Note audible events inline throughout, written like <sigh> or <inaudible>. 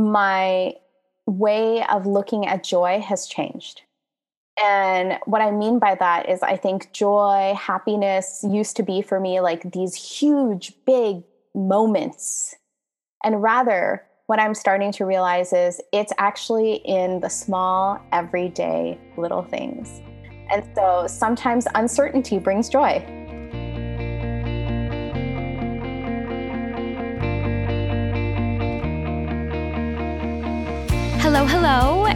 my way of looking at joy has changed. And what I mean by that is, I think joy, happiness used to be for me like these huge, big moments. And rather, what I'm starting to realize is it's actually in the small, everyday little things. And so sometimes uncertainty brings joy.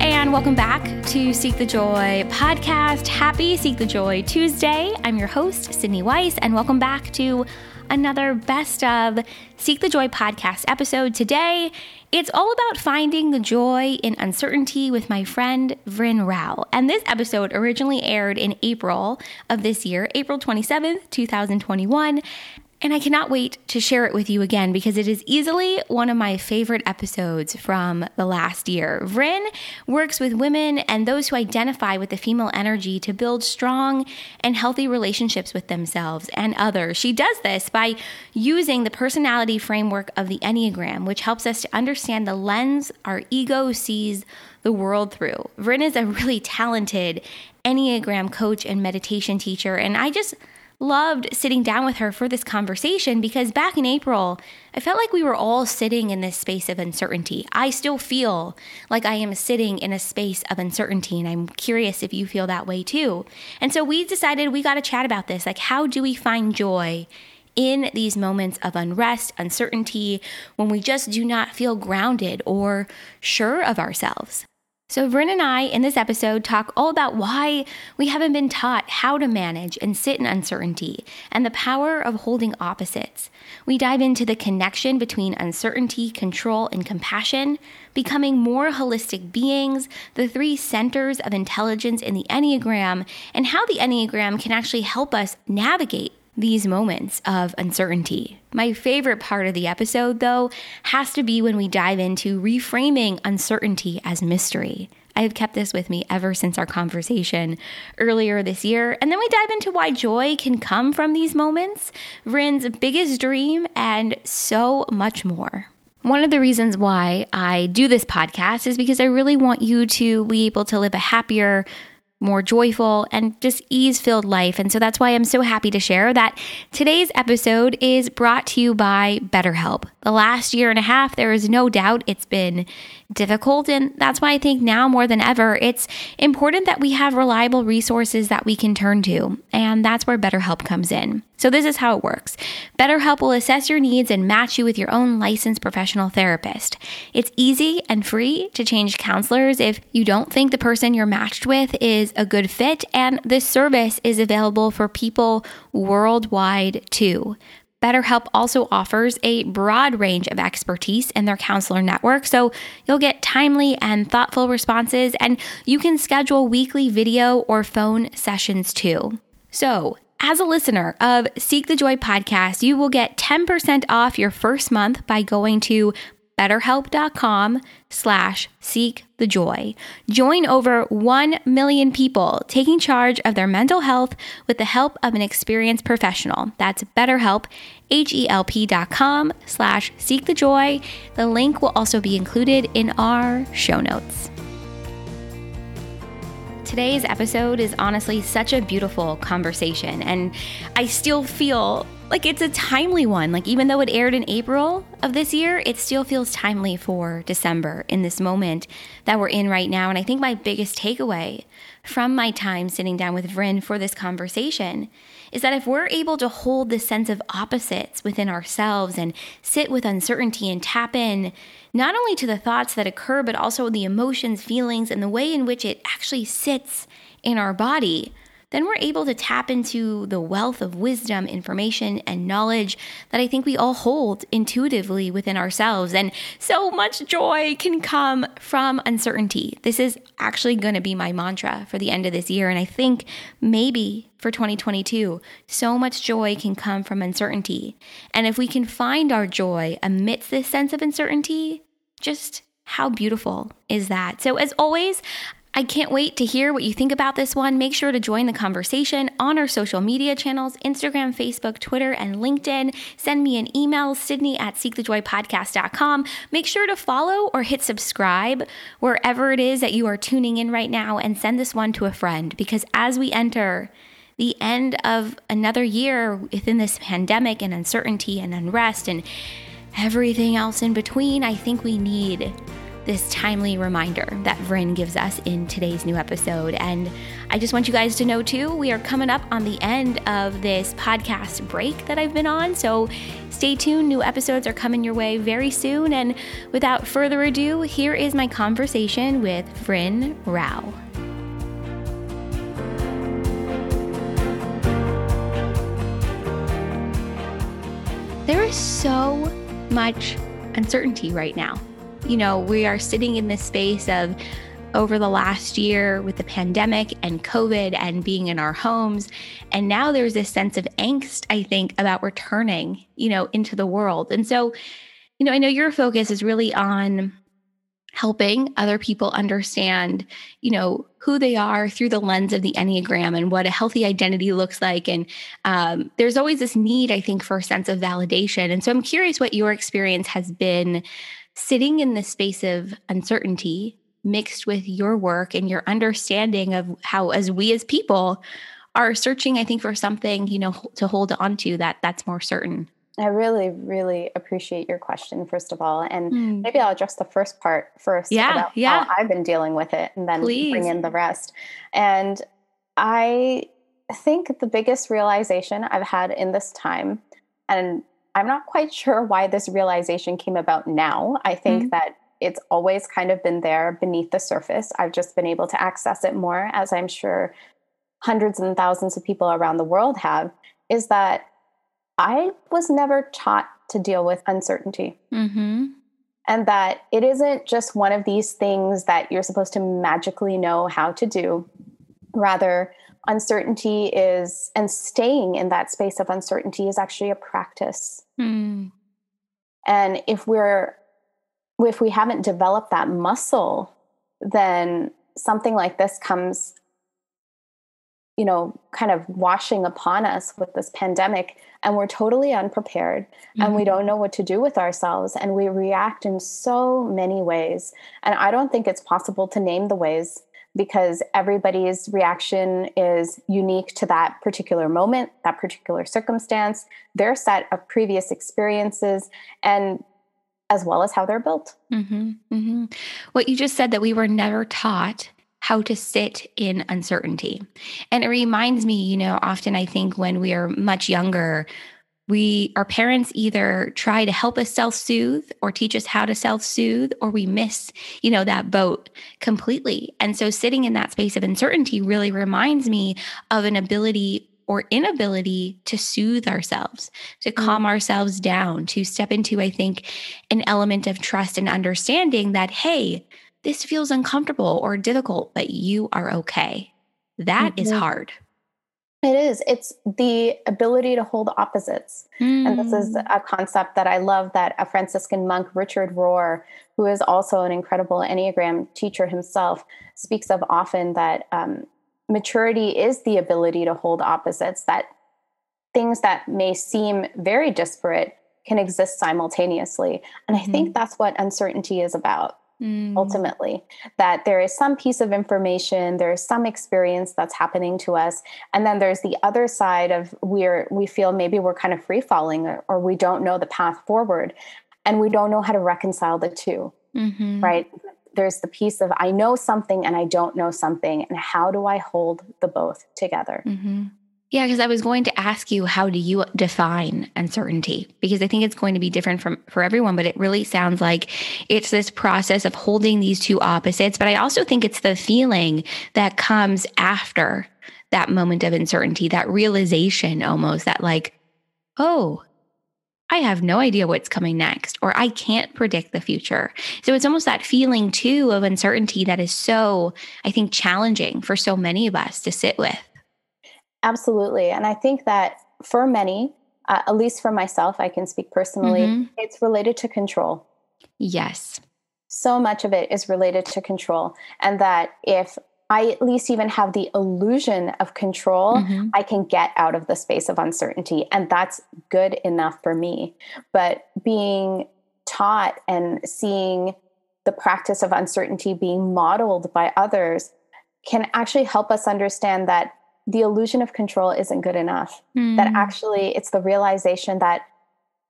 And welcome back to Seek the Joy podcast. Happy Seek the Joy Tuesday. I'm your host, Sydney Weiss, and welcome back to another best of Seek the Joy podcast episode. Today, it's all about finding the joy in uncertainty with my friend Vryn Rao. And this episode originally aired in April of this year, April 27th, 2021. And I cannot wait to share it with you again because it is easily one of my favorite episodes from the last year. Vryn works with women and those who identify with the female energy to build strong and healthy relationships with themselves and others. She does this by using the personality framework of the Enneagram, which helps us to understand the lens our ego sees the world through. Vryn is a really talented Enneagram coach and meditation teacher, and I just loved sitting down with her for this conversation because back in April, I felt like we were all sitting in this space of uncertainty. I still feel like I am sitting in a space of uncertainty, and I'm curious if you feel that way too. And so we decided we got to chat about this. Like, how do we find joy? In these moments of unrest, uncertainty, when we just do not feel grounded or sure of ourselves. So, Vryn and I in this episode talk all about why we haven't been taught how to manage and sit in uncertainty and the power of holding opposites. We dive into the connection between uncertainty, control, and compassion, becoming more holistic beings, the three centers of intelligence in the Enneagram, and how the Enneagram can actually help us navigate these moments of uncertainty. My favorite part of the episode, though, has to be when we dive into reframing uncertainty as mystery. I have kept this with me ever since our conversation earlier this year. And then we dive into why joy can come from these moments, Vryn's biggest dream, and so much more. One of the reasons why I do this podcast is because I really want you to be able to live a happier, more joyful, and just ease filled life. And so that's why I'm so happy to share that today's episode is brought to you by BetterHelp. The last year and a half, there is no doubt it's been difficult. And that's why I think now more than ever, it's important that we have reliable resources that we can turn to. And that's where BetterHelp comes in. So, this is how it works BetterHelp will assess your needs and match you with your own licensed professional therapist. It's easy and free to change counselors if you don't think the person you're matched with is a good fit, and this service is available for people worldwide too. BetterHelp also offers a broad range of expertise in their counselor network, so you'll get timely and thoughtful responses, and you can schedule weekly video or phone sessions too. So, as a listener of Seek the Joy podcast, you will get 10% off your first month by going to betterhelp.com slash seek the joy. Join over 1 million people taking charge of their mental health with the help of an experienced professional. That's betterhelp, H-E-L-P dot slash seek the joy. The link will also be included in our show notes. Today's episode is honestly such a beautiful conversation, and I still feel like it's a timely one. Like, even though it aired in April of this year, it still feels timely for December in this moment that we're in right now. And I think my biggest takeaway from my time sitting down with Vryn for this conversation is that if we're able to hold this sense of opposites within ourselves and sit with uncertainty and tap in not only to the thoughts that occur, but also the emotions, feelings, and the way in which it actually sits in our body then we're able to tap into the wealth of wisdom, information, and knowledge that I think we all hold intuitively within ourselves. And so much joy can come from uncertainty. This is actually going to be my mantra for the end of this year. And I think maybe for 2022. So much joy can come from uncertainty. And if we can find our joy amidst this sense of uncertainty, just how beautiful is that? So, as always, I can't wait to hear what you think about this one. Make sure to join the conversation on our social media channels Instagram, Facebook, Twitter, and LinkedIn. Send me an email, Sydney at seekthejoypodcast.com. Make sure to follow or hit subscribe wherever it is that you are tuning in right now and send this one to a friend because as we enter the end of another year within this pandemic and uncertainty and unrest and everything else in between, I think we need this timely reminder that Vryn gives us in today's new episode. And I just want you guys to know too, we are coming up on the end of this podcast break that I've been on. So stay tuned. New episodes are coming your way very soon. And without further ado, here is my conversation with Vryn Rao. There is so much uncertainty right now you know, we are sitting in this space of over the last year with the pandemic and COVID and being in our homes. And now there's this sense of angst, I think, about returning, you know, into the world. And so, you know, I know your focus is really on helping other people understand, you know, who they are through the lens of the Enneagram and what a healthy identity looks like. And um, there's always this need, I think, for a sense of validation. And so I'm curious what your experience has been sitting in the space of uncertainty mixed with your work and your understanding of how as we as people are searching i think for something you know to hold on to that that's more certain i really really appreciate your question first of all and mm. maybe i'll address the first part first yeah yeah i've been dealing with it and then Please. bring in the rest and i think the biggest realization i've had in this time and I'm not quite sure why this realization came about now. I think mm-hmm. that it's always kind of been there beneath the surface. I've just been able to access it more, as I'm sure hundreds and thousands of people around the world have, is that I was never taught to deal with uncertainty. Mm-hmm. And that it isn't just one of these things that you're supposed to magically know how to do. Rather, uncertainty is and staying in that space of uncertainty is actually a practice mm. and if we're if we haven't developed that muscle then something like this comes you know kind of washing upon us with this pandemic and we're totally unprepared mm-hmm. and we mm-hmm. don't know what to do with ourselves and we react in so many ways and i don't think it's possible to name the ways because everybody's reaction is unique to that particular moment, that particular circumstance, their set of previous experiences, and as well as how they're built. Mm-hmm, mm-hmm. What you just said that we were never taught how to sit in uncertainty. And it reminds me, you know, often I think when we are much younger, we our parents either try to help us self-soothe or teach us how to self-soothe or we miss you know that boat completely and so sitting in that space of uncertainty really reminds me of an ability or inability to soothe ourselves to mm. calm ourselves down to step into i think an element of trust and understanding that hey this feels uncomfortable or difficult but you are okay That mm-hmm. is hard it is. It's the ability to hold opposites. Mm. And this is hmm. a concept that I love that a Franciscan monk, Richard Rohr, who is also an incredible Enneagram teacher himself, speaks of often that um, maturity is the ability to hold opposites, that things that may seem very disparate can exist simultaneously. And mm-hmm. I think mm-hmm. that's what uncertainty is about mm. ultimately that there is some piece of information there's some experience that's happening to us and then there's the other side of we're we feel maybe we're kind of free falling or, or we don't know the path forward and we don't know how to reconcile the 2 mm-hmm. right there's the piece of i know something and i don't know something and how do i hold the both together mm-hmm. Yeah, because I was going to ask you, how do you define uncertainty? Because I think it's going to be different from for everyone, but it really sounds like it's this process of holding these two opposites. But I also think it's the feeling that comes after that moment of uncertainty, that realization almost that like, oh, I have no idea what's coming next, or I can't predict the future. So it's almost that feeling too of uncertainty that is so, I think, challenging for so many of us to sit with. Absolutely. And I think that for many, uh, at least for myself, I can speak personally, mm-hmm. it's related to control. Yes. so much of it is related to control. And that if I at least even have the illusion of control, mm-hmm. I can get out of the space of uncertainty. And that's good enough for me. But being taught and seeing the practice of uncertainty being modeled by others can actually help us understand that the illusion of control isn't good enough. Mm. That actually it's the realization that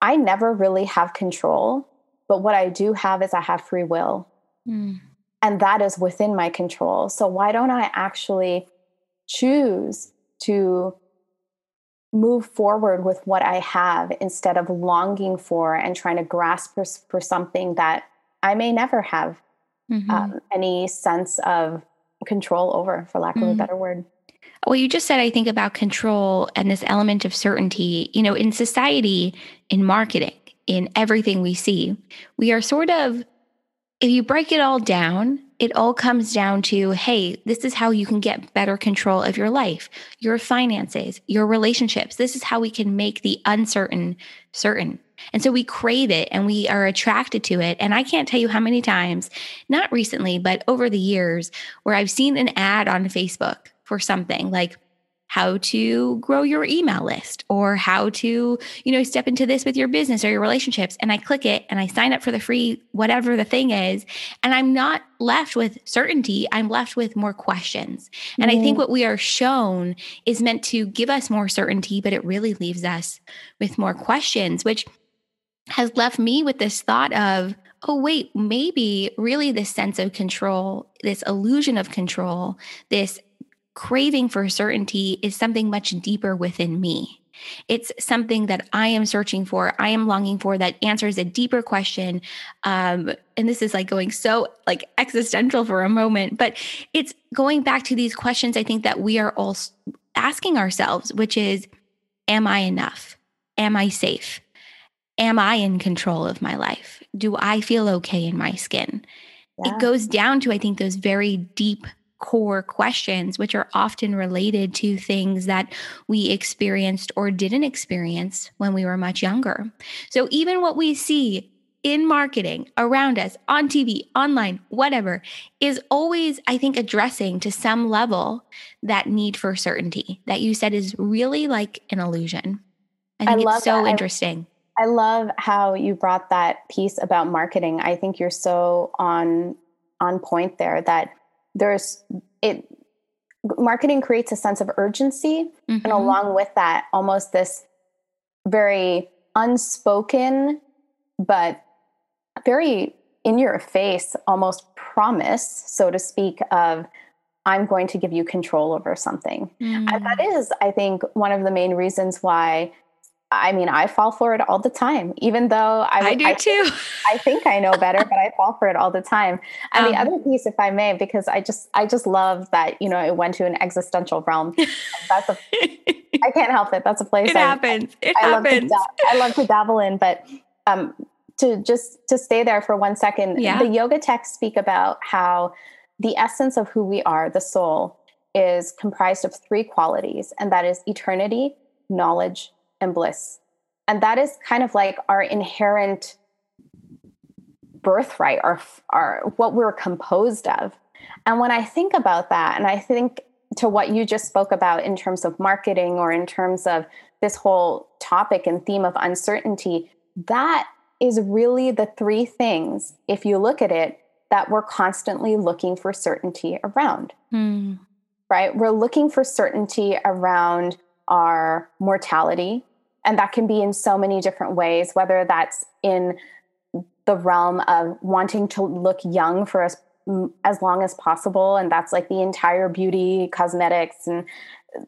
I never really have control, but what I do have is I have free will. Mm. And that is within my control. So why don't I actually choose to move forward with what I have instead of longing for and trying to grasp for, for something that I may never have mm-hmm. um, any sense of control over, for lack of mm-hmm. a better word. Well, you just said, I think about control and this element of certainty. You know, in society, in marketing, in everything we see, we are sort of, if you break it all down, it all comes down to hey, this is how you can get better control of your life, your finances, your relationships. This is how we can make the uncertain certain. And so we crave it and we are attracted to it. And I can't tell you how many times, not recently, but over the years, where I've seen an ad on Facebook for something like how to grow your email list or how to, you know, step into this with your business or your relationships. And I click it and I sign up for the free, whatever the thing is. And I'm not left with certainty. I'm left with more questions. And mm-hmm. I think what we are shown is meant to give us more certainty, but it really leaves us with more questions, which has left me with this thought of, oh, wait, maybe really this sense of control, this illusion of control, this craving for certainty is something much deeper within me. It's something that I am searching for. I am longing for that answers a deeper question. Um, and this is like going so like existential for a moment, but it's going back to these questions I think that we are all asking ourselves, which is, am I enough? Am I safe? Am I in control of my life? Do I feel okay in my skin? Yeah. It goes down to, I think, those very deep core questions, which are often related to things that we experienced or didn't experience when we were much younger. So, even what we see in marketing around us, on TV, online, whatever, is always, I think, addressing to some level that need for certainty that you said is really like an illusion. I think I it's so that. interesting. I love how you brought that piece about marketing. I think you're so on on point there that there's it marketing creates a sense of urgency mm-hmm. and along with that almost this very unspoken but very in your face almost promise so to speak of i'm going to give you control over something mm. and that is i think one of the main reasons why I mean, I fall for it all the time, even though I, I do I, too. I think I know better, but I fall for it all the time. And um, the other piece, if I may, because I just, I just love that, you know, it went to an existential realm. <laughs> That's a, I can't help it. That's a place it I, happens. It I, happens. Love to, I love to dabble in, but um, to just to stay there for one second, yeah. the yoga texts speak about how the essence of who we are, the soul, is comprised of three qualities, and that is eternity, knowledge, and bliss. And that is kind of like our inherent birthright, our, our what we're composed of. And when I think about that, and I think to what you just spoke about in terms of marketing or in terms of this whole topic and theme of uncertainty, that is really the three things, if you look at it, that we're constantly looking for certainty around. Mm. Right? We're looking for certainty around our mortality, and that can be in so many different ways, whether that's in the realm of wanting to look young for as, as long as possible. And that's like the entire beauty, cosmetics, and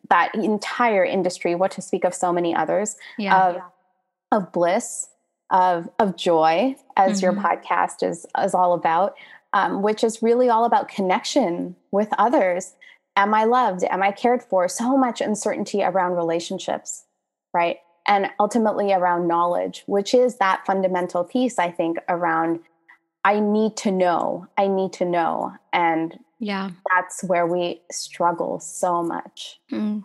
that entire industry, what to speak of so many others, yeah, of, of bliss, of, of joy, as mm-hmm. your podcast is, is all about, um, which is really all about connection with others. Am I loved? Am I cared for? So much uncertainty around relationships, right? And ultimately around knowledge, which is that fundamental piece, I think, around I need to know, I need to know. And yeah, that's where we struggle so much. Mm.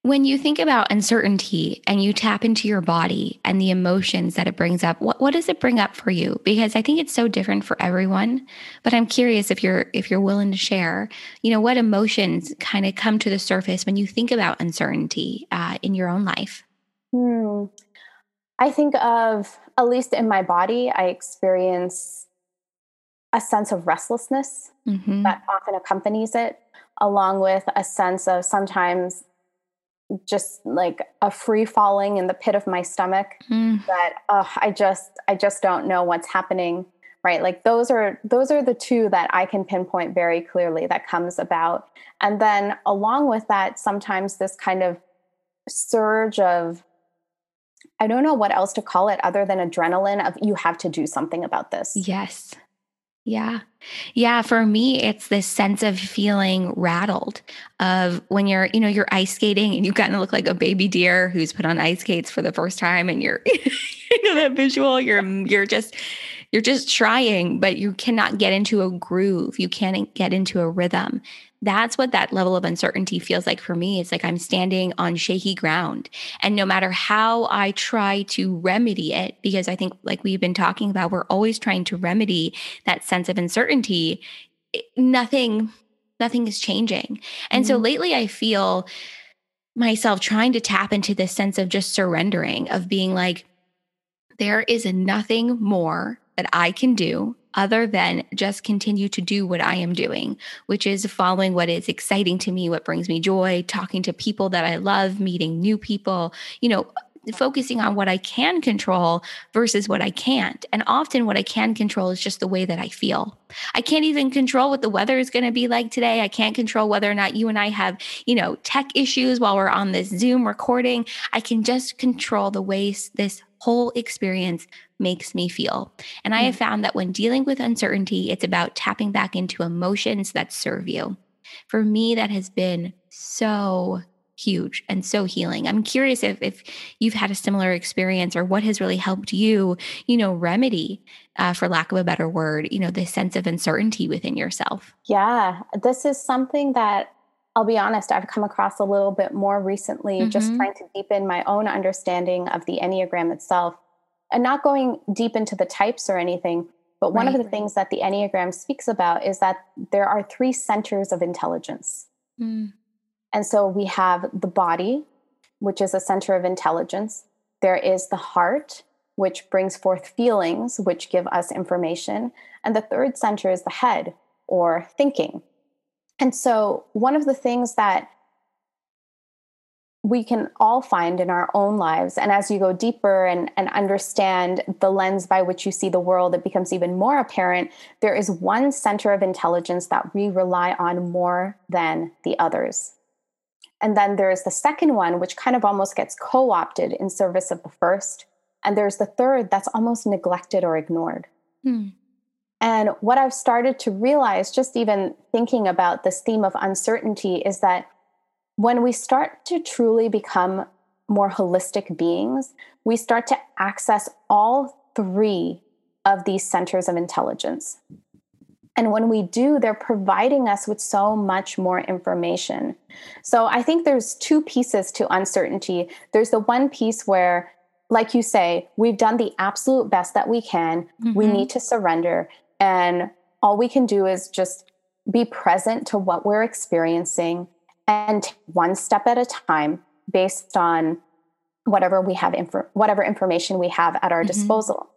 When you think about uncertainty and you tap into your body and the emotions that it brings up, what, what does it bring up for you? Because I think it's so different for everyone. But I'm curious if you're if you're willing to share, you know, what emotions kind of come to the surface when you think about uncertainty uh, in your own life. Hmm. I think of at least in my body, I experience a sense of restlessness mm-hmm. that often accompanies it, along with a sense of sometimes just like a free falling in the pit of my stomach mm. that uh, i just i just don't know what's happening right like those are those are the two that i can pinpoint very clearly that comes about and then along with that sometimes this kind of surge of i don't know what else to call it other than adrenaline of you have to do something about this yes yeah. Yeah. For me, it's this sense of feeling rattled of when you're, you know, you're ice skating and you kind of look like a baby deer who's put on ice skates for the first time and you're, <laughs> you know, that visual, you're, you're just, you're just trying, but you cannot get into a groove. You can't get into a rhythm that's what that level of uncertainty feels like for me. It's like I'm standing on shaky ground. And no matter how I try to remedy it, because I think, like we've been talking about, we're always trying to remedy that sense of uncertainty, nothing, nothing is changing. And mm-hmm. so lately I feel myself trying to tap into this sense of just surrendering, of being like, there is nothing more that I can do other than just continue to do what I am doing, which is following what is exciting to me, what brings me joy, talking to people that I love, meeting new people, you know, focusing on what I can control versus what I can't. And often what I can control is just the way that I feel. I can't even control what the weather is going to be like today. I can't control whether or not you and I have, you know, tech issues while we're on this Zoom recording. I can just control the ways this whole experience makes me feel. And I have hmm. found that when dealing with uncertainty, it's about tapping back into emotions that serve you. For me, that has been so huge and so healing. I'm curious if, if you've had a similar experience or what has really helped you, you know, remedy, uh, for lack of a better word, you know, the sense of uncertainty within yourself. Yeah, this is something that I'll be honest, I've come across a little bit more recently, mm-hmm. just trying to deepen my own understanding of the Enneagram itself and not going deep into the types or anything. But one right. of the things that the Enneagram speaks about is that there are three centers of intelligence. Mm. And so we have the body, which is a center of intelligence. There is the heart, which brings forth feelings, which give us information. And the third center is the head or thinking. And so, one of the things that we can all find in our own lives, and as you go deeper and, and understand the lens by which you see the world, it becomes even more apparent. There is one center of intelligence that we rely on more than the others. And then there's the second one, which kind of almost gets co opted in service of the first. And there's the third that's almost neglected or ignored. Hmm. And what I've started to realize, just even thinking about this theme of uncertainty, is that when we start to truly become more holistic beings, we start to access all three of these centers of intelligence. And when we do, they're providing us with so much more information. So I think there's two pieces to uncertainty. There's the one piece where, like you say, we've done the absolute best that we can. Mm-hmm. We need to surrender. And all we can do is just be present to what we're experiencing and one step at a time based on whatever we have inf- whatever information we have at our mm-hmm. disposal.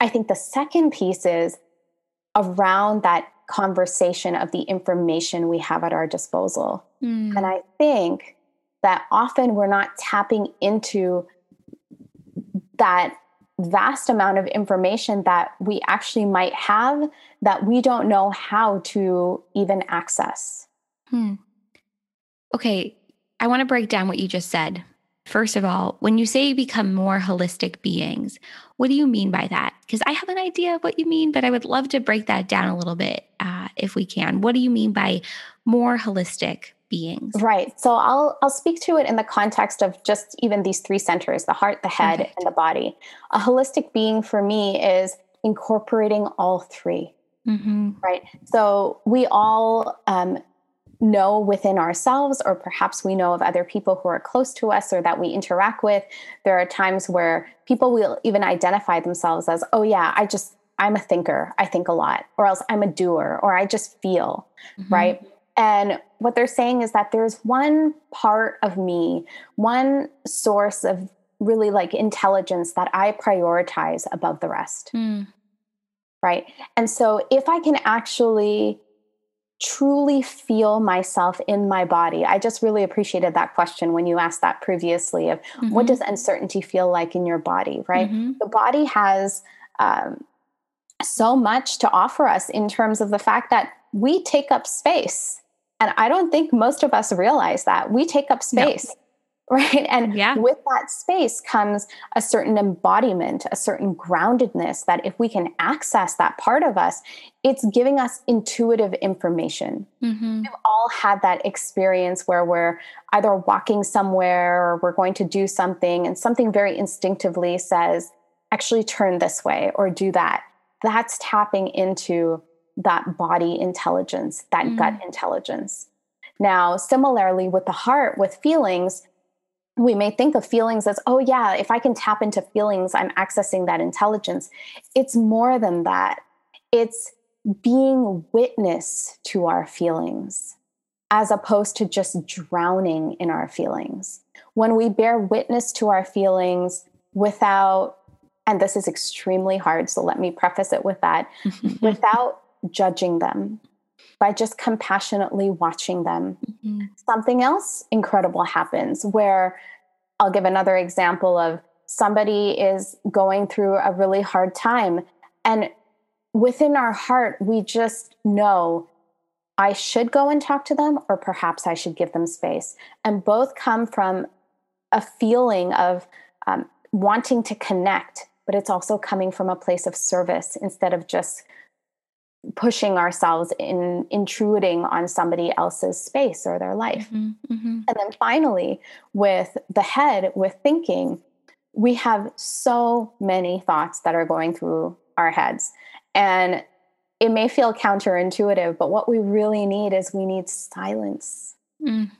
I think the second piece is around that conversation of the information we have at our disposal. Mm. And I think that often we're not tapping into that vast amount of information that we actually might have that we don't know how to even access. Hmm. Okay, I want to break down what you just said. First of all, when you say you become more holistic beings, what do you mean by that? Because I have an idea of what you mean, but I would love to break that down a little bit uh, if we can. What do you mean by more holistic beings. Right. So I'll I'll speak to it in the context of just even these three centers, the heart, the head, Perfect. and the body. A holistic being for me is incorporating all 3 mm-hmm. Right. So we all um, know within ourselves, or perhaps we know of other people who are close to us or that we interact with. There are times where people will even identify themselves as, oh, yeah, I just, I'm a thinker. I think a lot, or else I'm a doer, or I just feel, mm-hmm. right? And what they're saying is that there's one part of me, one source of really like intelligence that I prioritize above the rest. Mm. Right. And so if I can actually truly feel myself in my body, I just really appreciated that question when you asked that previously of mm-hmm. what does uncertainty feel like in your body, right? Mm-hmm. The body has um, so much to offer us in terms of the fact that we take up space. And I don't think most of us realize that we take up space. No. <laughs> Right. And yeah. with that space comes a certain embodiment, a certain groundedness that if we can access that part of us, it's giving us intuitive information. Mm-hmm. We've all had that experience where we're either walking somewhere or we're going to do something, and something very instinctively says, actually turn this way or do that. That's tapping into that body intelligence, that mm. gut intelligence. Now, similarly with the heart, with feelings, we may think of feelings as, oh, yeah, if I can tap into feelings, I'm accessing that intelligence. It's more than that. It's being witness to our feelings as opposed to just drowning in our feelings. When we bear witness to our feelings without, and this is extremely hard, so let me preface it with that, <laughs> without judging them, by just compassionately watching them. Mm-hmm. Something else incredible happens where I'll give another example of somebody is going through a really hard time. And within our heart, we just know I should go and talk to them, or perhaps I should give them space. And both come from a feeling of um, wanting to connect, but it's also coming from a place of service instead of just pushing ourselves in intruding on somebody else's space or their life. Mm-hmm, mm-hmm. And then finally, with the head, with thinking, we have so many thoughts that are going through our heads. And it may feel counterintuitive, but what we really need is we need silence. Mm.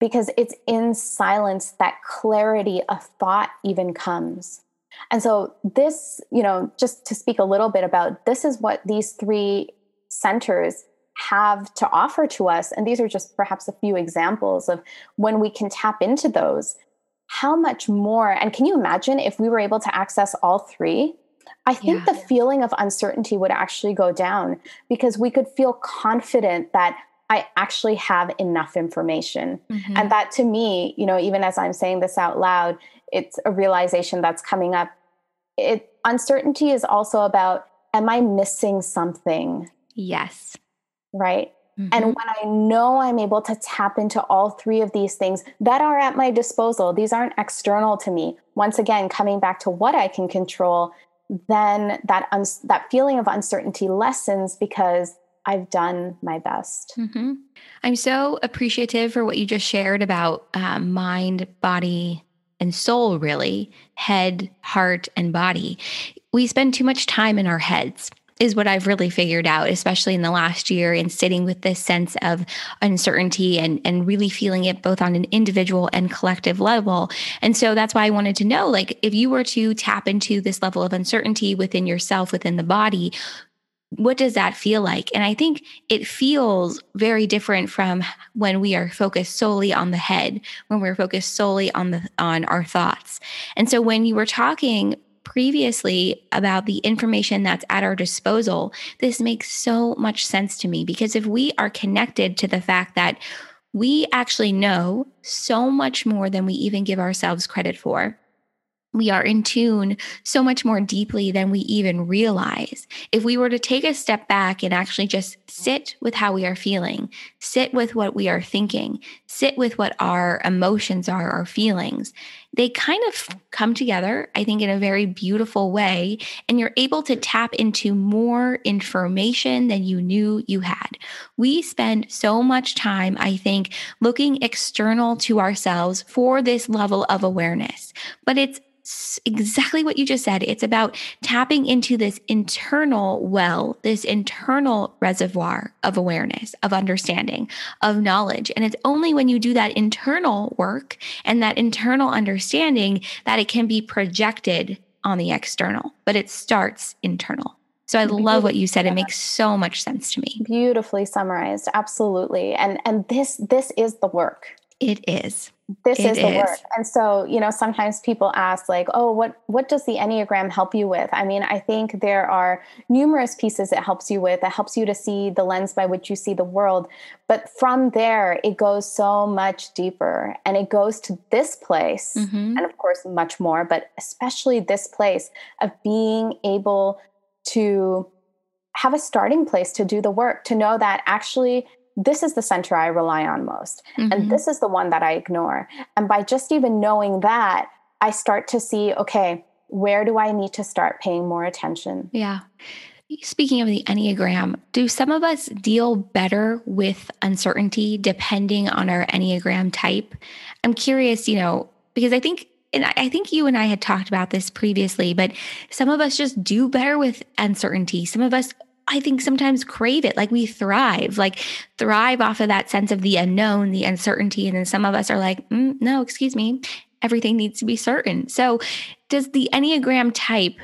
Because it's in silence that clarity of thought even comes. And so, this, you know, just to speak a little bit about this is what these three centers have to offer to us. And these are just perhaps a few examples of when we can tap into those, how much more. And can you imagine if we were able to access all three? I think yeah. the feeling of uncertainty would actually go down because we could feel confident that I actually have enough information. Mm-hmm. And that to me, you know, even as I'm saying this out loud, it's a realization that's coming up. It uncertainty is also about am I missing something? Yes. Right? Mm-hmm. And when I know I'm able to tap into all three of these things that are at my disposal, these aren't external to me. Once again, coming back to what I can control, then that un- that feeling of uncertainty lessens because I've done my best. Mm-hmm. I'm so appreciative for what you just shared about um, mind, body, and soul, really head, heart, and body. We spend too much time in our heads is what I've really figured out, especially in the last year, in sitting with this sense of uncertainty and, and really feeling it both on an individual and collective level. And so that's why I wanted to know like, if you were to tap into this level of uncertainty within yourself, within the body, what does that feel like? And I think it feels very different from when we are focused solely on the head, when we're focused solely on the on our thoughts. And so when you were talking previously about the information that's at our disposal, this makes so much sense to me because if we are connected to the fact that we actually know so much more than we even give ourselves credit for we are in tune so much more deeply than we even realize. If we were to take a step back and actually just sit with how we are feeling, sit with what we are thinking, sit with what our emotions are, our feelings, they kind of come together, I think, in a very beautiful way. And you're able to tap into more information than you knew you had. We spend so much time, I think, looking external to ourselves for this level of awareness, but it's exactly what you just said. It's about tapping into this internal well, this internal reservoir of awareness, of understanding, of knowledge. And it's only when you do that internal work and that internal understanding that it can be projected on the external, but it starts internal. So I love what you said. It makes so much sense to me. Beautifully summarized. Absolutely. And and this this is the work. It is. This It is the is. work. And so, you know, sometimes people ask like, "Oh, what what does the Enneagram help you with?" I mean, I think there are numerous pieces it helps you with. It helps you to see the lens by which you see the world. But from there, it goes so much deeper and it goes to this place Mhm. and of course much more, but especially this place of being able to have a starting place to do the work, to know that actually this is the center I rely on most. Mhm. And this is the one that I ignore. And by just even knowing that, I start to see, okay, where do I need to start paying more attention? Yeah. Speaking of the Enneagram, do some of us deal better with uncertainty depending on our Enneagram type? I'm curious, you know, because I think and I think you and I had talked about this previously, but some of us just do better with uncertainty. Some of us I think sometimes crave it, like we thrive, like thrive off of that sense of the unknown, the uncertainty. And then some of us are like, "Mm, no, excuse me, everything needs to be certain. So, does the Enneagram type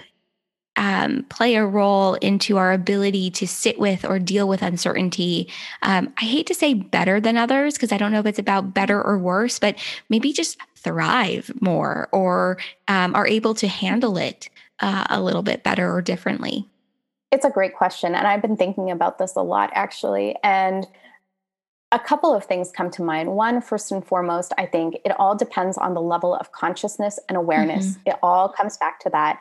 um, play a role into our ability to sit with or deal with uncertainty. Um, I hate to say better than others because I don't know if it's about better or worse, but maybe just thrive more or um, are able to handle it uh, a little bit better or differently. It's a great question. And I've been thinking about this a lot actually. And a couple of things come to mind. One, first and foremost, I think it all depends on the level of consciousness and awareness. It all comes back to that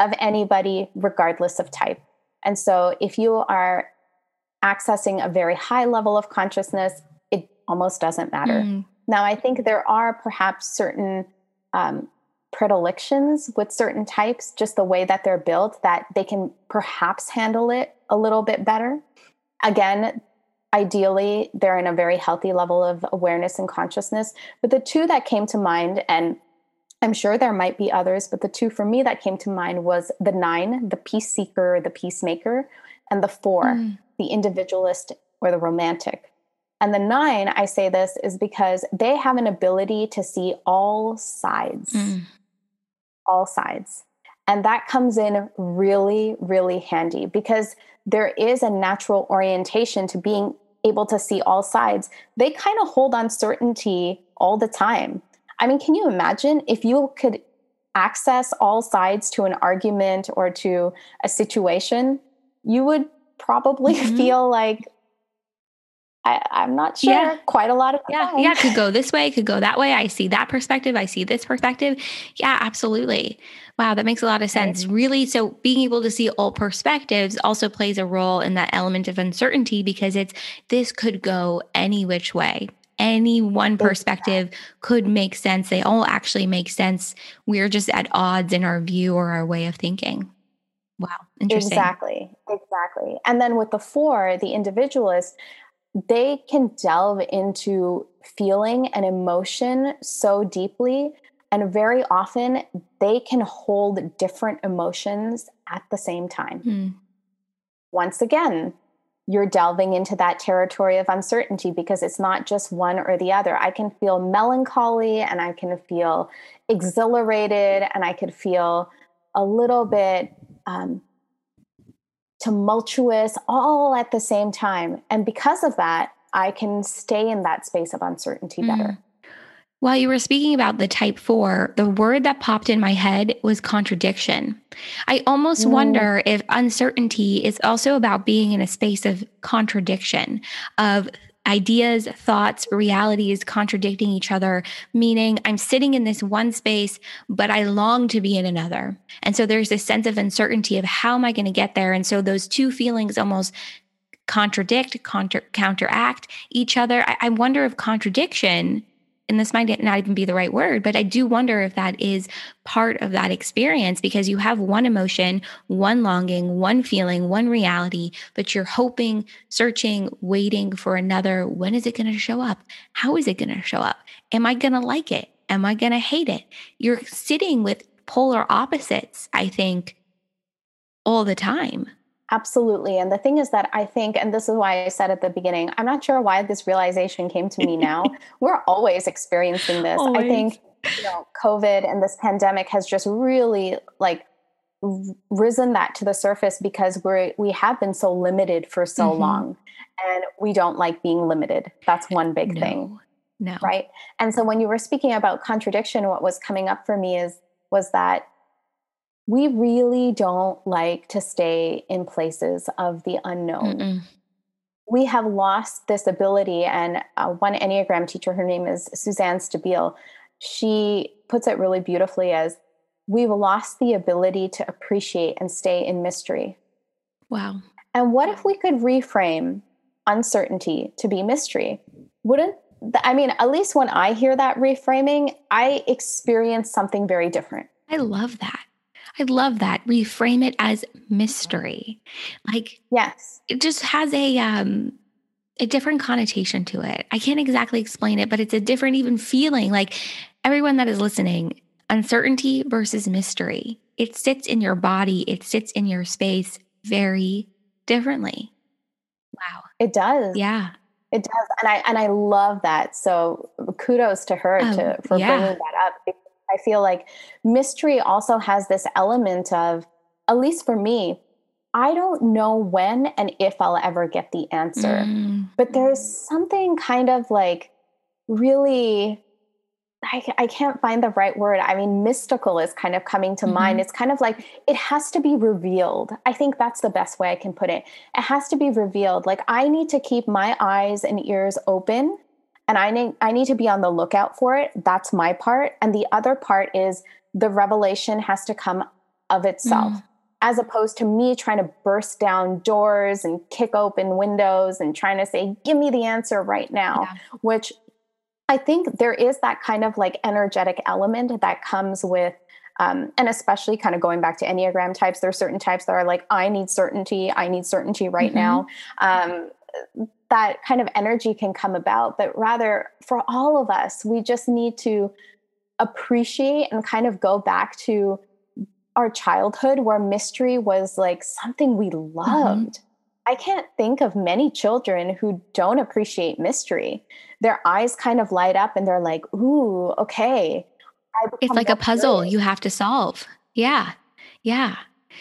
of anybody, regardless of type. And so if you are accessing a very high level of consciousness, it almost doesn't matter. Mm, Now, I think there are perhaps certain um, predilections with certain types, just the way that they're built, that they can perhaps handle it a little bit better. Again, ideally, they're in a very healthy level of awareness and consciousness. But the two that came to mind, and I'm sure there might be others, but the two for me that came to mind was the nine, the peace seeker, the peacemaker, and the four, Mm. the individualist or the romantic. And the nine, I say this is because they have an ability to see all sides, mm, all sides. And that comes in really, really handy because there is a natural orientation to being able to see all sides. They kind of hold uncertainty all the time. I mean, can you imagine if you could access all sides to an argument or to a situation? You would probably <laughs> Mhm. feel like, I, I'm not sure, Yeah. quite a lot of Yeah, time. yeah, it could <laughs> go this way, it could go that way. I see that perspective. I see this perspective. Yeah, absolutely. Wow, that makes a lot of sense. Really, so being able to see all perspectives also plays a role in that element of uncertainty because it's this could go any which way. Any one perspective could make sense. They all actually make sense. We're just at odds in our view or our way of thinking. Wow, interesting. Exactly, exactly. And then with the four, the individualist, they can delve into feeling and emotion so deeply. And very often they can hold different emotions at the same time. Hmm. Once again, you're delving into that territory of uncertainty because it's not just one or the other. I can feel melancholy and I can feel exhilarated and I could feel a little bit um, tumultuous all at the same time. And because of that, I can stay in that space of uncertainty better. While you were speaking about the type four, the word that popped in my head was contradiction. I almost Mm. wonder if uncertainty is also about being in a space of contradiction, of ideas, thoughts, realities contradicting each other, meaning I'm sitting in this one space, but I long to be in another. And so there's this sense of uncertainty of how am I going to get there? And so those two feelings almost contradict, counter, counteract each other. I, I wonder if contradiction and this might not even be the right word, but I do wonder if that is part of that experience because you have one emotion, one longing, one feeling, one reality, but you're hoping, searching, waiting for another. When is it going to show up? How is it going to show up? Am I going to like it? Am I going to hate it? You're sitting with polar opposites, I think, all the time. Absolutely. And the thing is that I think, and this is why I said at the beginning, I'm not sure why this realization came to me now. <laughs> We're always experiencing this. Always. I think, you know, COVID and this pandemic has just really like risen that to the surface because we're we have been so limited for so mm-hmm. long and we don't like being limited that's one big no, thing no right and so when you were speaking about contradiction what was coming up for me is was that we really don't like to stay in places of the unknown Mm-mm. we have lost this ability and uh, one enneagram teacher her name is suzanne stabile she puts it really beautifully as we've lost the ability to appreciate and stay in mystery. Wow. And what if we could reframe uncertainty to be mystery? Wouldn't I mean, at least when I hear that reframing, I experience something very different. I love that. I love that. Reframe it as mystery. Like yes. It just has a um a different connotation to it. I can't exactly explain it, but it's a different even feeling. Like everyone that is listening, uncertainty versus mystery. It sits in your body, it sits in your space very differently. Wow. It does. Yeah. It does. And I and I love that. So kudos to her oh, to for yeah. bringing that up. I feel like mystery also has this element of at least for me, I don't know when and if I'll ever get the answer. Mm. But there's something kind of like really I, I can't find the right word. I mean, mystical is kind of coming to mm-hmm. mind. It's kind of like it has to be revealed. I think that's the best way I can put it. It has to be revealed. Like I need to keep my eyes and ears open and I need I need to be on the lookout for it. That's my part. And the other part is the revelation has to come of itself. Mm. As opposed to me trying to burst down doors and kick open windows and trying to say, give me the answer right now, yeah. which I think there is that kind of like energetic element that comes with, um, and especially kind of going back to Enneagram types, there are certain types that are like, I need certainty, I need certainty right mm-hmm. now. Um, that kind of energy can come about, but rather for all of us, we just need to appreciate and kind of go back to our childhood where mystery was like something we mm-hmm. loved. Mm-hmm. I can't think of many children who don't appreciate mystery. Their eyes kind of light up and they're like, ooh, okay. It's like a puzzle curious. you have to solve. Yeah. Yeah.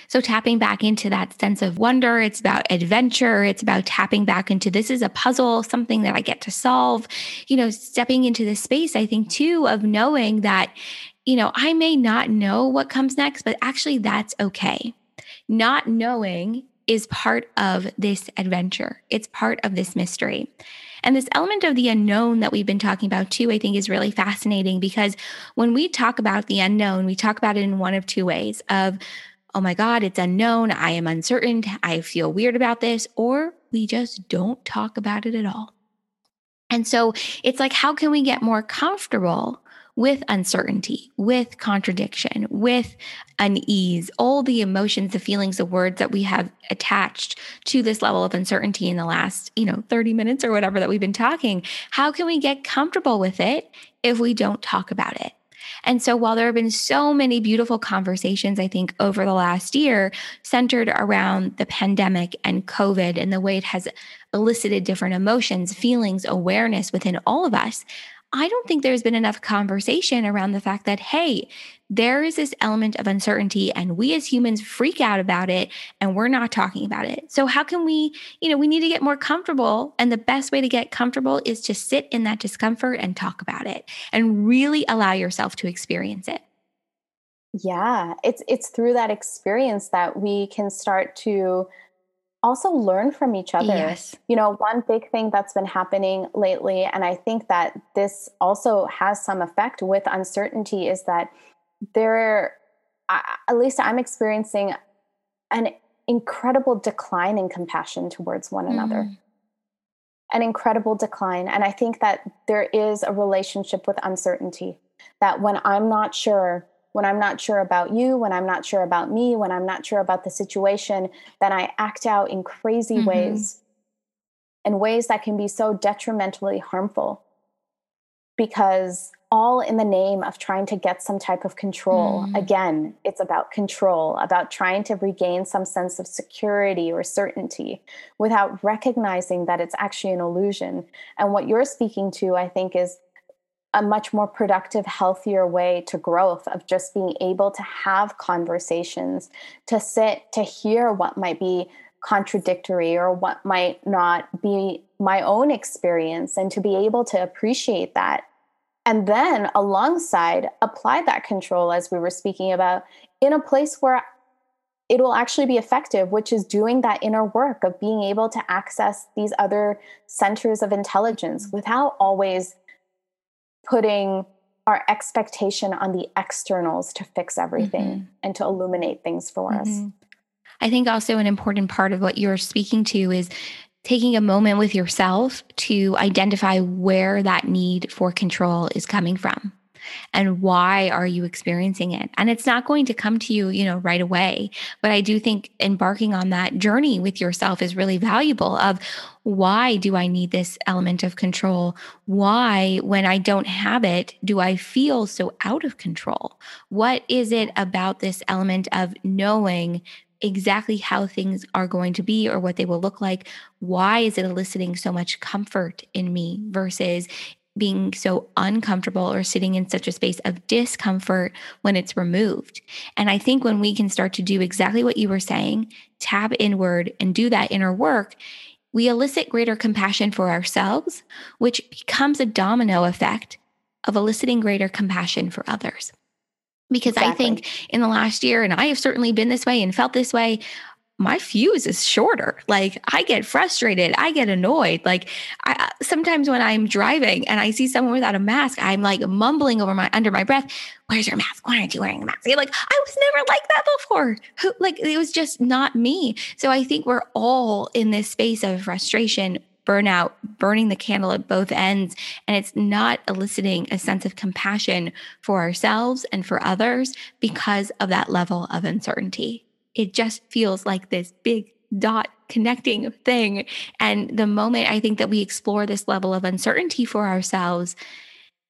So tapping back into that sense of wonder, it's about adventure, it's about tapping back into this is a puzzle, something that I get to solve. You know, stepping into the space, I think too, of knowing that, you know, I may not know what comes next, but actually that's okay. Not knowing is part of this adventure. It's part of this mystery. And this element of the unknown that we've been talking about too, I think is really fascinating because when we talk about the unknown, we talk about it in one of two ways of, oh my God, it's unknown. I am uncertain. I feel weird about this. Or we just don't talk about it at all. And so it's like, how can we get more comfortable with uncertainty, with contradiction, with unease, all the emotions, the feelings, the words that we have attached to this level of uncertainty in the last, you know, 30 minutes or whatever that we've been talking. How can we get comfortable with it if we don't talk about it? And so, while there have been so many beautiful conversations, I think, over the last year centered around the pandemic and COVID and the way it has elicited different emotions, feelings, awareness within all of us, I don't think there's been enough conversation around the fact that, hey, there is this element of uncertainty and we as humans freak out about it and we're not talking about it. So, how can we, you know, we need to get more comfortable. And the best way to get comfortable is to sit in that discomfort and talk about it and really allow yourself to experience it. Yeah, it's it's through that experience that we can start to also learn from each other. Yes. You know, one big thing that's been happening lately, and I think that this also has some effect with uncertainty, is that there, at least I'm experiencing an incredible decline in compassion towards one another. Mm. An incredible decline. And I think that there is a relationship with uncertainty, that when I'm not sure, when I'm not sure about you, when I'm not sure about me, when I'm not sure about the situation, then I act out in crazy mm-hmm. ways, in ways that can be so detrimentally harmful. because all in the name of trying to get some type of control. Mm. Again, it's about control, about trying to regain some sense of security or certainty without recognizing that it's actually an illusion. And what you're speaking to, I think, is a much more productive, healthier way to growth of just being able to have conversations, to sit, to hear what might be contradictory or what might not be my own experience, and to be able to appreciate that. And then alongside, apply that control, as we were speaking about, in a place where it will actually be effective, which is doing that inner work of being able to access these other centers of intelligence without always putting our expectation on the externals to fix everything mm-hmm. and to illuminate things for mm-hmm. us. I think also an important part of what you're speaking to is taking a moment with yourself to identify where that need for control is coming from and why are you experiencing it and it's not going to come to you you know right away but i do think embarking on that journey with yourself is really valuable of why do i need this element of control? Why when i don't have it do i feel so out of control? What is it about this element of knowing exactly how things are going to be or what they will look like? Why is it eliciting so much comfort in me versus being so uncomfortable or sitting in such a space of discomfort when it's removed. And I think when we can start to do exactly what you were saying, tap inward and do that inner work, we elicit greater compassion for ourselves, which becomes a domino effect of eliciting greater compassion for others. Because exactly. I think in the last year, and I have certainly been this way and felt this way, my fuse is shorter. Like I get frustrated, I get annoyed. Like I, uh, sometimes when I'm driving and I see someone without a mask, I'm like mumbling over my under my breath, "Where's your mask? Why aren't you wearing a mask?" You're like I was never like that before. Who, like it was just not me. So I think we're all in this space of frustration burnout, burning the candle at both ends. And it's not eliciting a sense of compassion for ourselves and for others because of that level of uncertainty it just feels like this big dot connecting thing. And the moment I think that we explore this level of uncertainty for ourselves,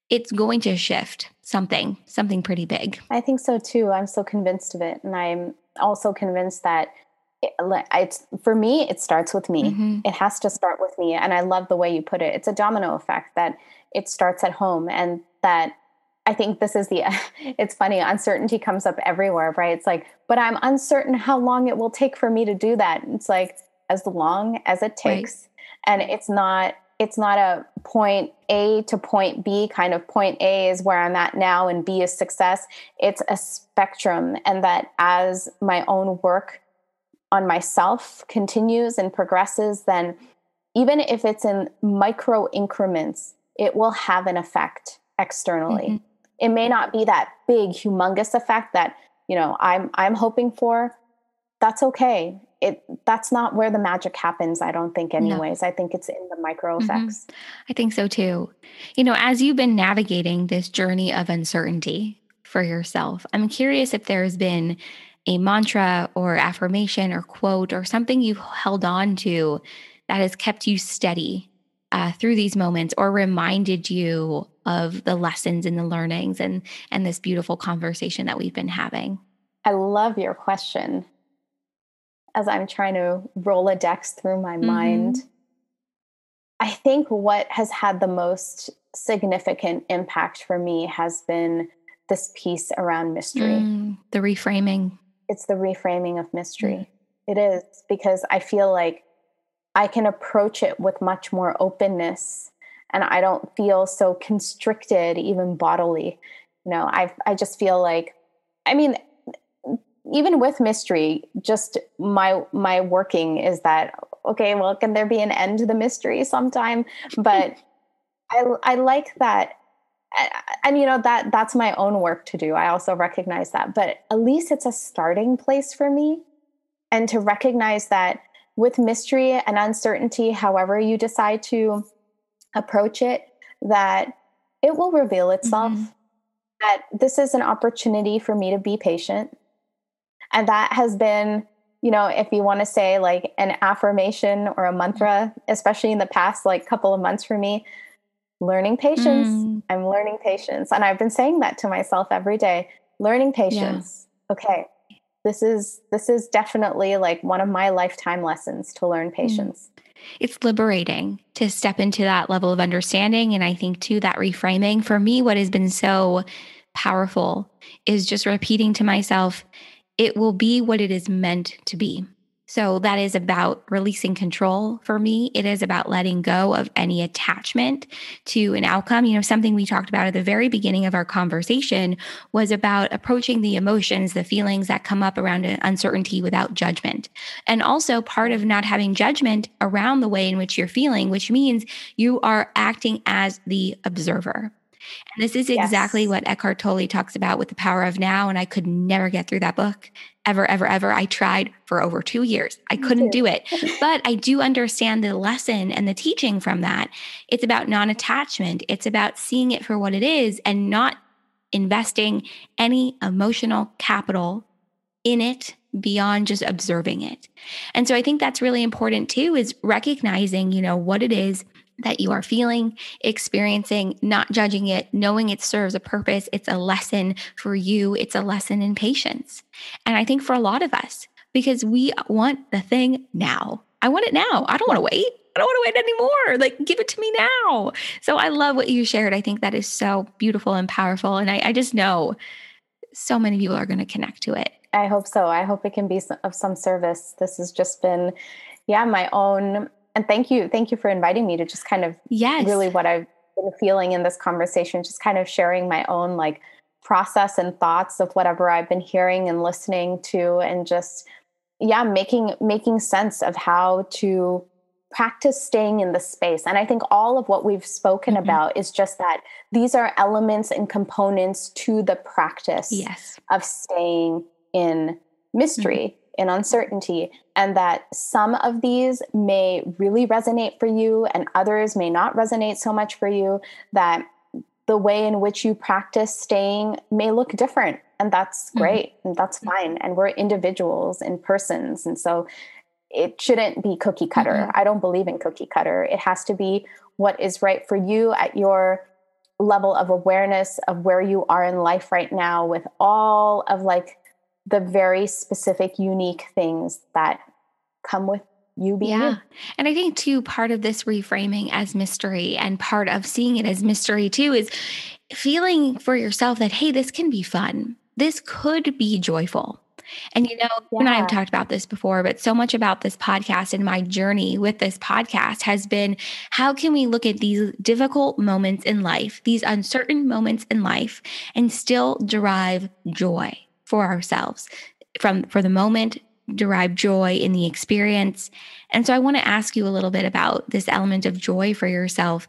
it's going to shift something, something pretty big. I think so too. I'm so convinced of it. And I'm also convinced that it, it's for me, it starts with me. Mm-hmm. It has to start with me. And I love the way you put it. It's a domino effect that it starts at home and that I think this is the, <laughs> it's funny, uncertainty comes up everywhere, right? It's like, but I'm uncertain how long it will take for me to do that. It's like, as long as it takes. Right. And it's not, it's not a point A to point B kind of point A is where I'm at now and B is success. It's a spectrum. And that as my own work on myself continues and progresses, then even if it's in micro increments, it will have an effect externally. Mm-hmm it may not be that big humongous effect that you know i'm i'm hoping for that's okay it that's not where the magic happens i don't think anyways no. i think it's in the micro mm-hmm. effects mm-hmm. i think so too you know as you've been navigating this journey of uncertainty for yourself i'm curious if there's been a mantra or affirmation or quote or something you've held on to that has kept you steady uh, through these moments or reminded you of the lessons and the learnings and and this beautiful conversation that we've been having. I love your question. As i'm trying to Rolodex through my mm-hmm. mind i think what has had the most significant impact for me has been this piece around mystery. Mm, the reframing. It's the reframing of mystery. Mm. it is because i feel like i can approach it with much more openness and I don't feel so constricted even bodily. You know, I I just feel like I mean even with mystery, just my my working is that okay, well can there be an end to the mystery sometime? But <laughs> I I like that and you know that that's my own work to do. I also recognize that, but at least it's a starting place for me and to recognize that with mystery and uncertainty, however you decide to approach it that it will reveal itself mm-hmm. that this is an opportunity for me to be patient and that has been you know if you want to say like an affirmation or a mantra especially in the past like couple of months for me learning patience. Mm. I'm learning patience. And I've been saying that to myself every day, learning patience. Yeah. Okay. This is this is definitely like one of my lifetime lessons to learn mm. patience. Mm. It's liberating to step into that level of understanding and I think too that reframing for me what has been so powerful is just repeating to myself it will be what it is meant to be. So that is about releasing control for me. It is about letting go of any attachment to an outcome. You know, something we talked about at the very beginning of our conversation was about approaching the emotions, the feelings that come up around uncertainty without judgment. And also part of not having judgment around the way in which you're feeling, which means you are acting as the observer. And this is exactly yes. what Eckhart Tolle talks about with the power of now. And I could never get through that book ever, ever, ever. I tried for over two years. I couldn't do it. <laughs> But I do understand the lesson and the teaching from that. It's about non attachment, it's about seeing it for what it is and not investing any emotional capital in it beyond just observing it. And so I think that's really important too is recognizing, you know, what it is that you are feeling, experiencing, not judging it, knowing it serves a purpose. It's a lesson for you, it's a lesson in patience. And I think for a lot of us, because we want the thing now. I want it now. I don't want to wait. I don't want to wait anymore. Like, give it to me now. So I love what you shared. I think that is so beautiful and powerful. And I, I just know so many people are going to connect to it. I hope so. I hope it can be of some service. This has just been, yeah, my own and thank you thank you for inviting me to just kind of yes really what i've been feeling in this conversation just kind of sharing my own like process and thoughts of whatever i've been hearing and listening to and just yeah making making sense of how to practice staying in the space and i think all of what we've spoken mm-hmm. about is just that these are elements and components to the practice yes. of staying in mystery mm-hmm in uncertainty, and that some of these may really resonate for you and others may not resonate so much for you, that the way in which you practice staying may look different. And that's mm-hmm. great mm-hmm. and that's fine. And we're individuals and persons. And so it shouldn't be cookie cutter. Mm-hmm. I don't believe in cookie cutter. It has to be what is right for you at your level of awareness of where you are in life right now with all of like the very specific, unique things that come with you being yeah. You. And I think too, part of this reframing as mystery and part of seeing it as mystery too is feeling for yourself that, hey, this can be fun. This could be joyful. And you know, yeah. and I have talked about this before, but so much about this podcast and my journey with this podcast has been how can we look at these difficult moments in life, these uncertain moments in life, and still derive joy? For ourselves from for the moment derive joy in the experience. And so i want to ask you a little bit about this element of joy for yourself.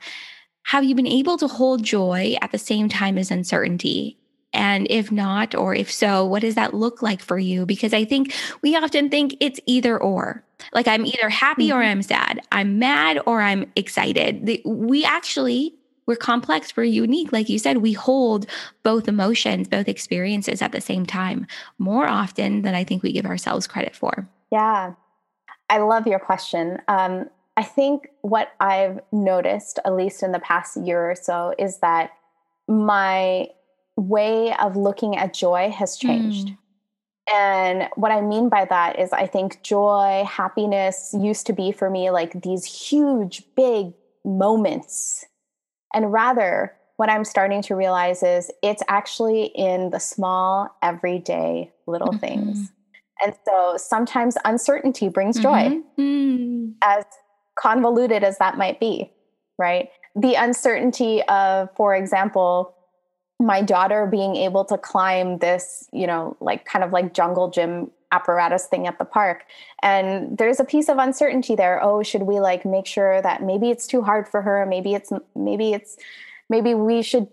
Have you been able to hold joy at the same time as uncertainty? And if not or if so what does that look like for you? Because i think we often think it's either or. Like i'm either happy or mm-hmm. i'm sad i'm mad or i'm excited. We actually we're complex, we're unique. Like you said, we hold both emotions, both experiences at the same time more often than I think we give ourselves credit for. Yeah. I love your question. Um, I think what I've noticed, at least in the past year or so, is that my way of looking at joy has changed. Mm. And what I mean by that is, I think joy, happiness used to be for me like these huge, big moments and rather, what I'm starting to realize is it's actually in the small, everyday little mm-hmm. things. And so sometimes uncertainty brings joy, mm-hmm. as convoluted as that might be, right? The uncertainty of, for example, my daughter being able to climb this, you know, like kind of like jungle gym apparatus thing at the park. And there's a piece of uncertainty there. Oh, should we like make sure that maybe it's too hard for her? Maybe it's, maybe it's, maybe we should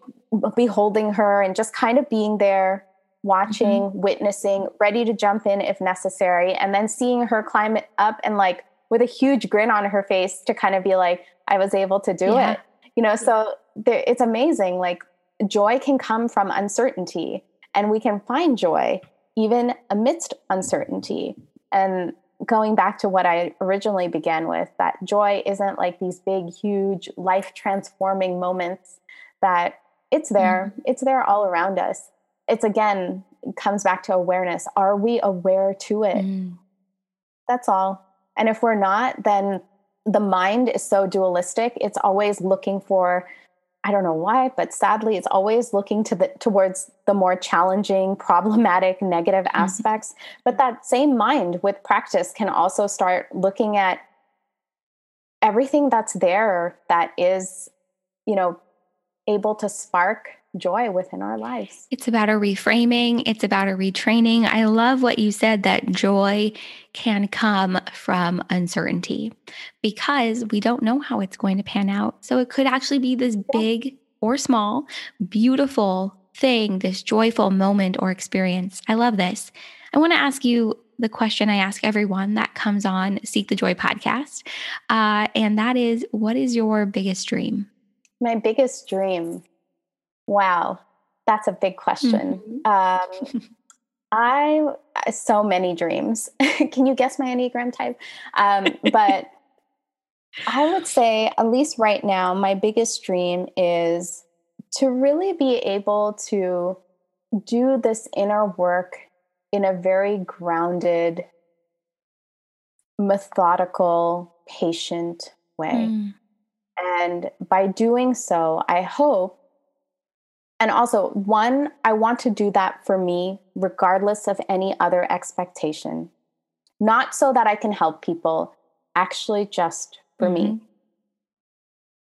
be holding her and just kind of being there, watching, mm-hmm. witnessing, ready to jump in if necessary. And then seeing her climb it up and like with a huge grin on her face to kind of be like, I was able to do yeah. it. You know, so there, it's amazing. Like joy can come from uncertainty and we can find joy even amidst uncertainty. And going back to what I originally began with, that joy isn't like these big, huge, life transforming moments that it's there, mm-hmm. it's there all around us. It's again, it comes back to awareness. Are we aware to it? Mm. That's all. And if we're not, then the mind is so dualistic. It's always looking for I don't know why, but sadly, it's always looking to the towards the more challenging, <laughs> problematic, negative mm-hmm. aspects. But that same mind with practice can also start looking at everything that's there that is, you know, able to spark joy within our lives. It's about a reframing, it's about a retraining. I love what you said that joy can come from uncertainty because we don't know how it's going to pan out. So it could actually be this big or small, beautiful thing, this joyful moment or experience. I love this. I want to ask you the question I ask everyone that comes on Seek the Joy podcast. Uh, and that is what is your biggest dream? My biggest dream. Wow, that's a big question. Mm-hmm. Um, I so many dreams. <laughs> Can you guess my enneagram type? Um, but <laughs> I would say, at least right now, my biggest dream is to really be able to do this inner work in a very grounded, methodical, patient way. Mm. And by doing so, I hope and also, one, I want to do that for me, regardless of any other expectation. Not so that I can help people, actually, just for mm-hmm. me.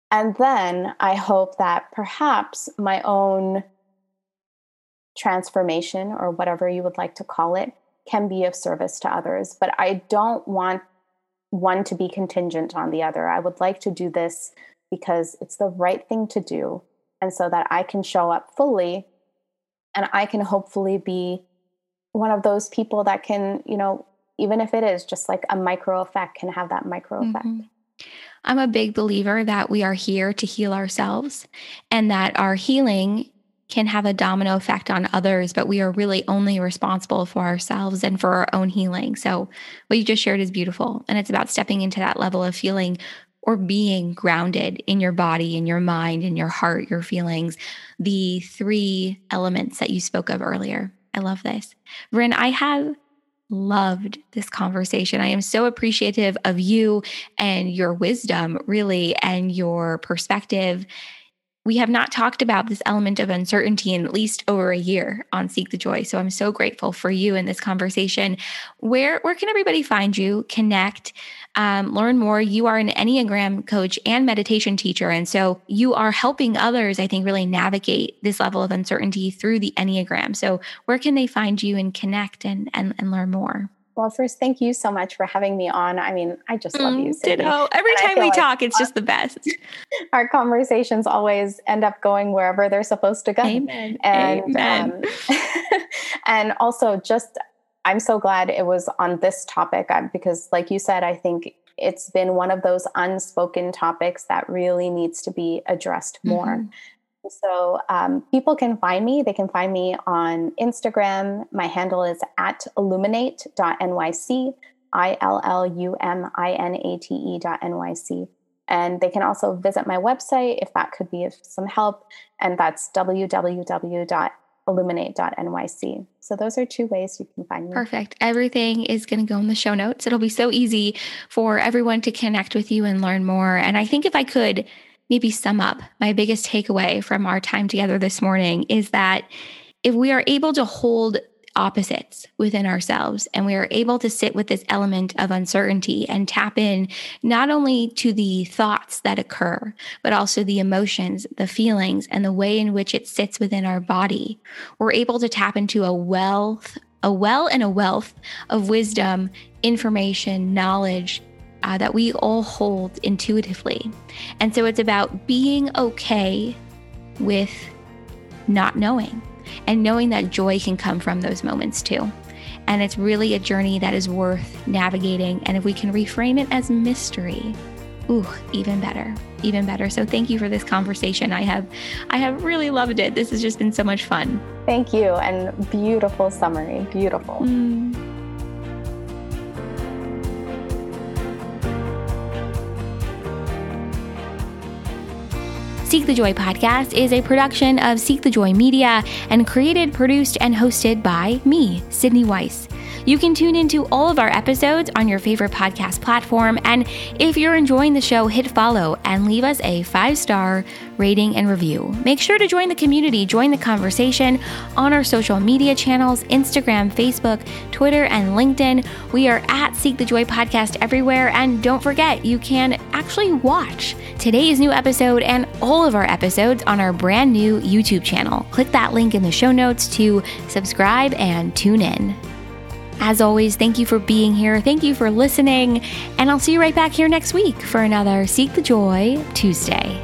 And then I hope that perhaps my own transformation, or whatever you would like to call it, can be of service to others. But I don't want one to be contingent on the other. I would like to do this because it's the right thing to do and so that I can show up fully and I can hopefully be one of those people that can, you know, even if it is just like a micro effect, can have that micro effect. Mm-hmm. I'm a big believer that we are here to heal ourselves and that our healing can have a domino effect on others, but we are really only responsible for ourselves and for our own healing. So, what you just shared is beautiful. And it's about stepping into that level of feeling or being grounded in your body, in your mind, in your heart, your feelings, the three elements that you spoke of earlier. I love this. Vrin, I have loved this conversation. I am so appreciative of you and your wisdom, really, and your perspective we have not talked about this element of uncertainty in at least over a year on Seek the Joy. So I'm so grateful for you in this conversation. Where where can everybody find you, connect, um, learn more? You are an Enneagram coach and meditation teacher, and so you are helping others. I think really navigate this level of uncertainty through the Enneagram. So where can they find you and connect and and, and learn more? Well, first, thank you so much for having me on. I mean, I just love mm, you. Sydney. Ditto. Every and time we like talk, it's just the best. <laughs> Our conversations always end up going wherever they're supposed to go. Amen. And Amen. Um, <laughs> and also, just I'm so glad it was on this topic uh, because, like you said, I think it's been one of those unspoken topics that really needs to be addressed more. Mm-hmm. So um, people can find me. They can find me on Instagram. My handle is at illuminate.nyc, I L L U M I N A T E NYC. And they can also visit my website if that could be of some help. And that's www.illuminate.nyc. So those are two ways you can find me. Perfect. Everything is going to go in the show notes. It'll be so easy for everyone to connect with you and learn more. And I think if I could maybe sum up my biggest takeaway from our time together this morning is that if we are able to hold opposites within ourselves and we are able to sit with this element of uncertainty and tap in not only to the thoughts that occur but also the emotions the feelings and the way in which it sits within our body we're able to tap into a wealth a well and a wealth of wisdom information knowledge uh, that we all hold intuitively. And so it's about being okay with not knowing and knowing that joy can come from those moments too. And it's really a journey that is worth navigating. And if we can reframe it as mystery, ooh, even better, even better. So thank you for this conversation. I have, I have really loved it. This has just been so much fun. Thank you, and beautiful summary, beautiful. Mm. Seek the Joy podcast is a production of Seek the Joy Media and created, produced, and hosted by me, Sydney Weiss. You can tune into all of our episodes on your favorite podcast platform. And if you're enjoying the show, hit follow and leave us a five star rating and review. Make sure to join the community, join the conversation on our social media channels Instagram, Facebook, Twitter, and LinkedIn. We are at Seek the Joy Podcast everywhere. And don't forget, you can actually watch today's new episode and all of our episodes on our brand new YouTube channel. Click that link in the show notes to subscribe and tune in. As always, thank you for being here. Thank you for listening. And I'll see you right back here next week for another Seek the Joy Tuesday.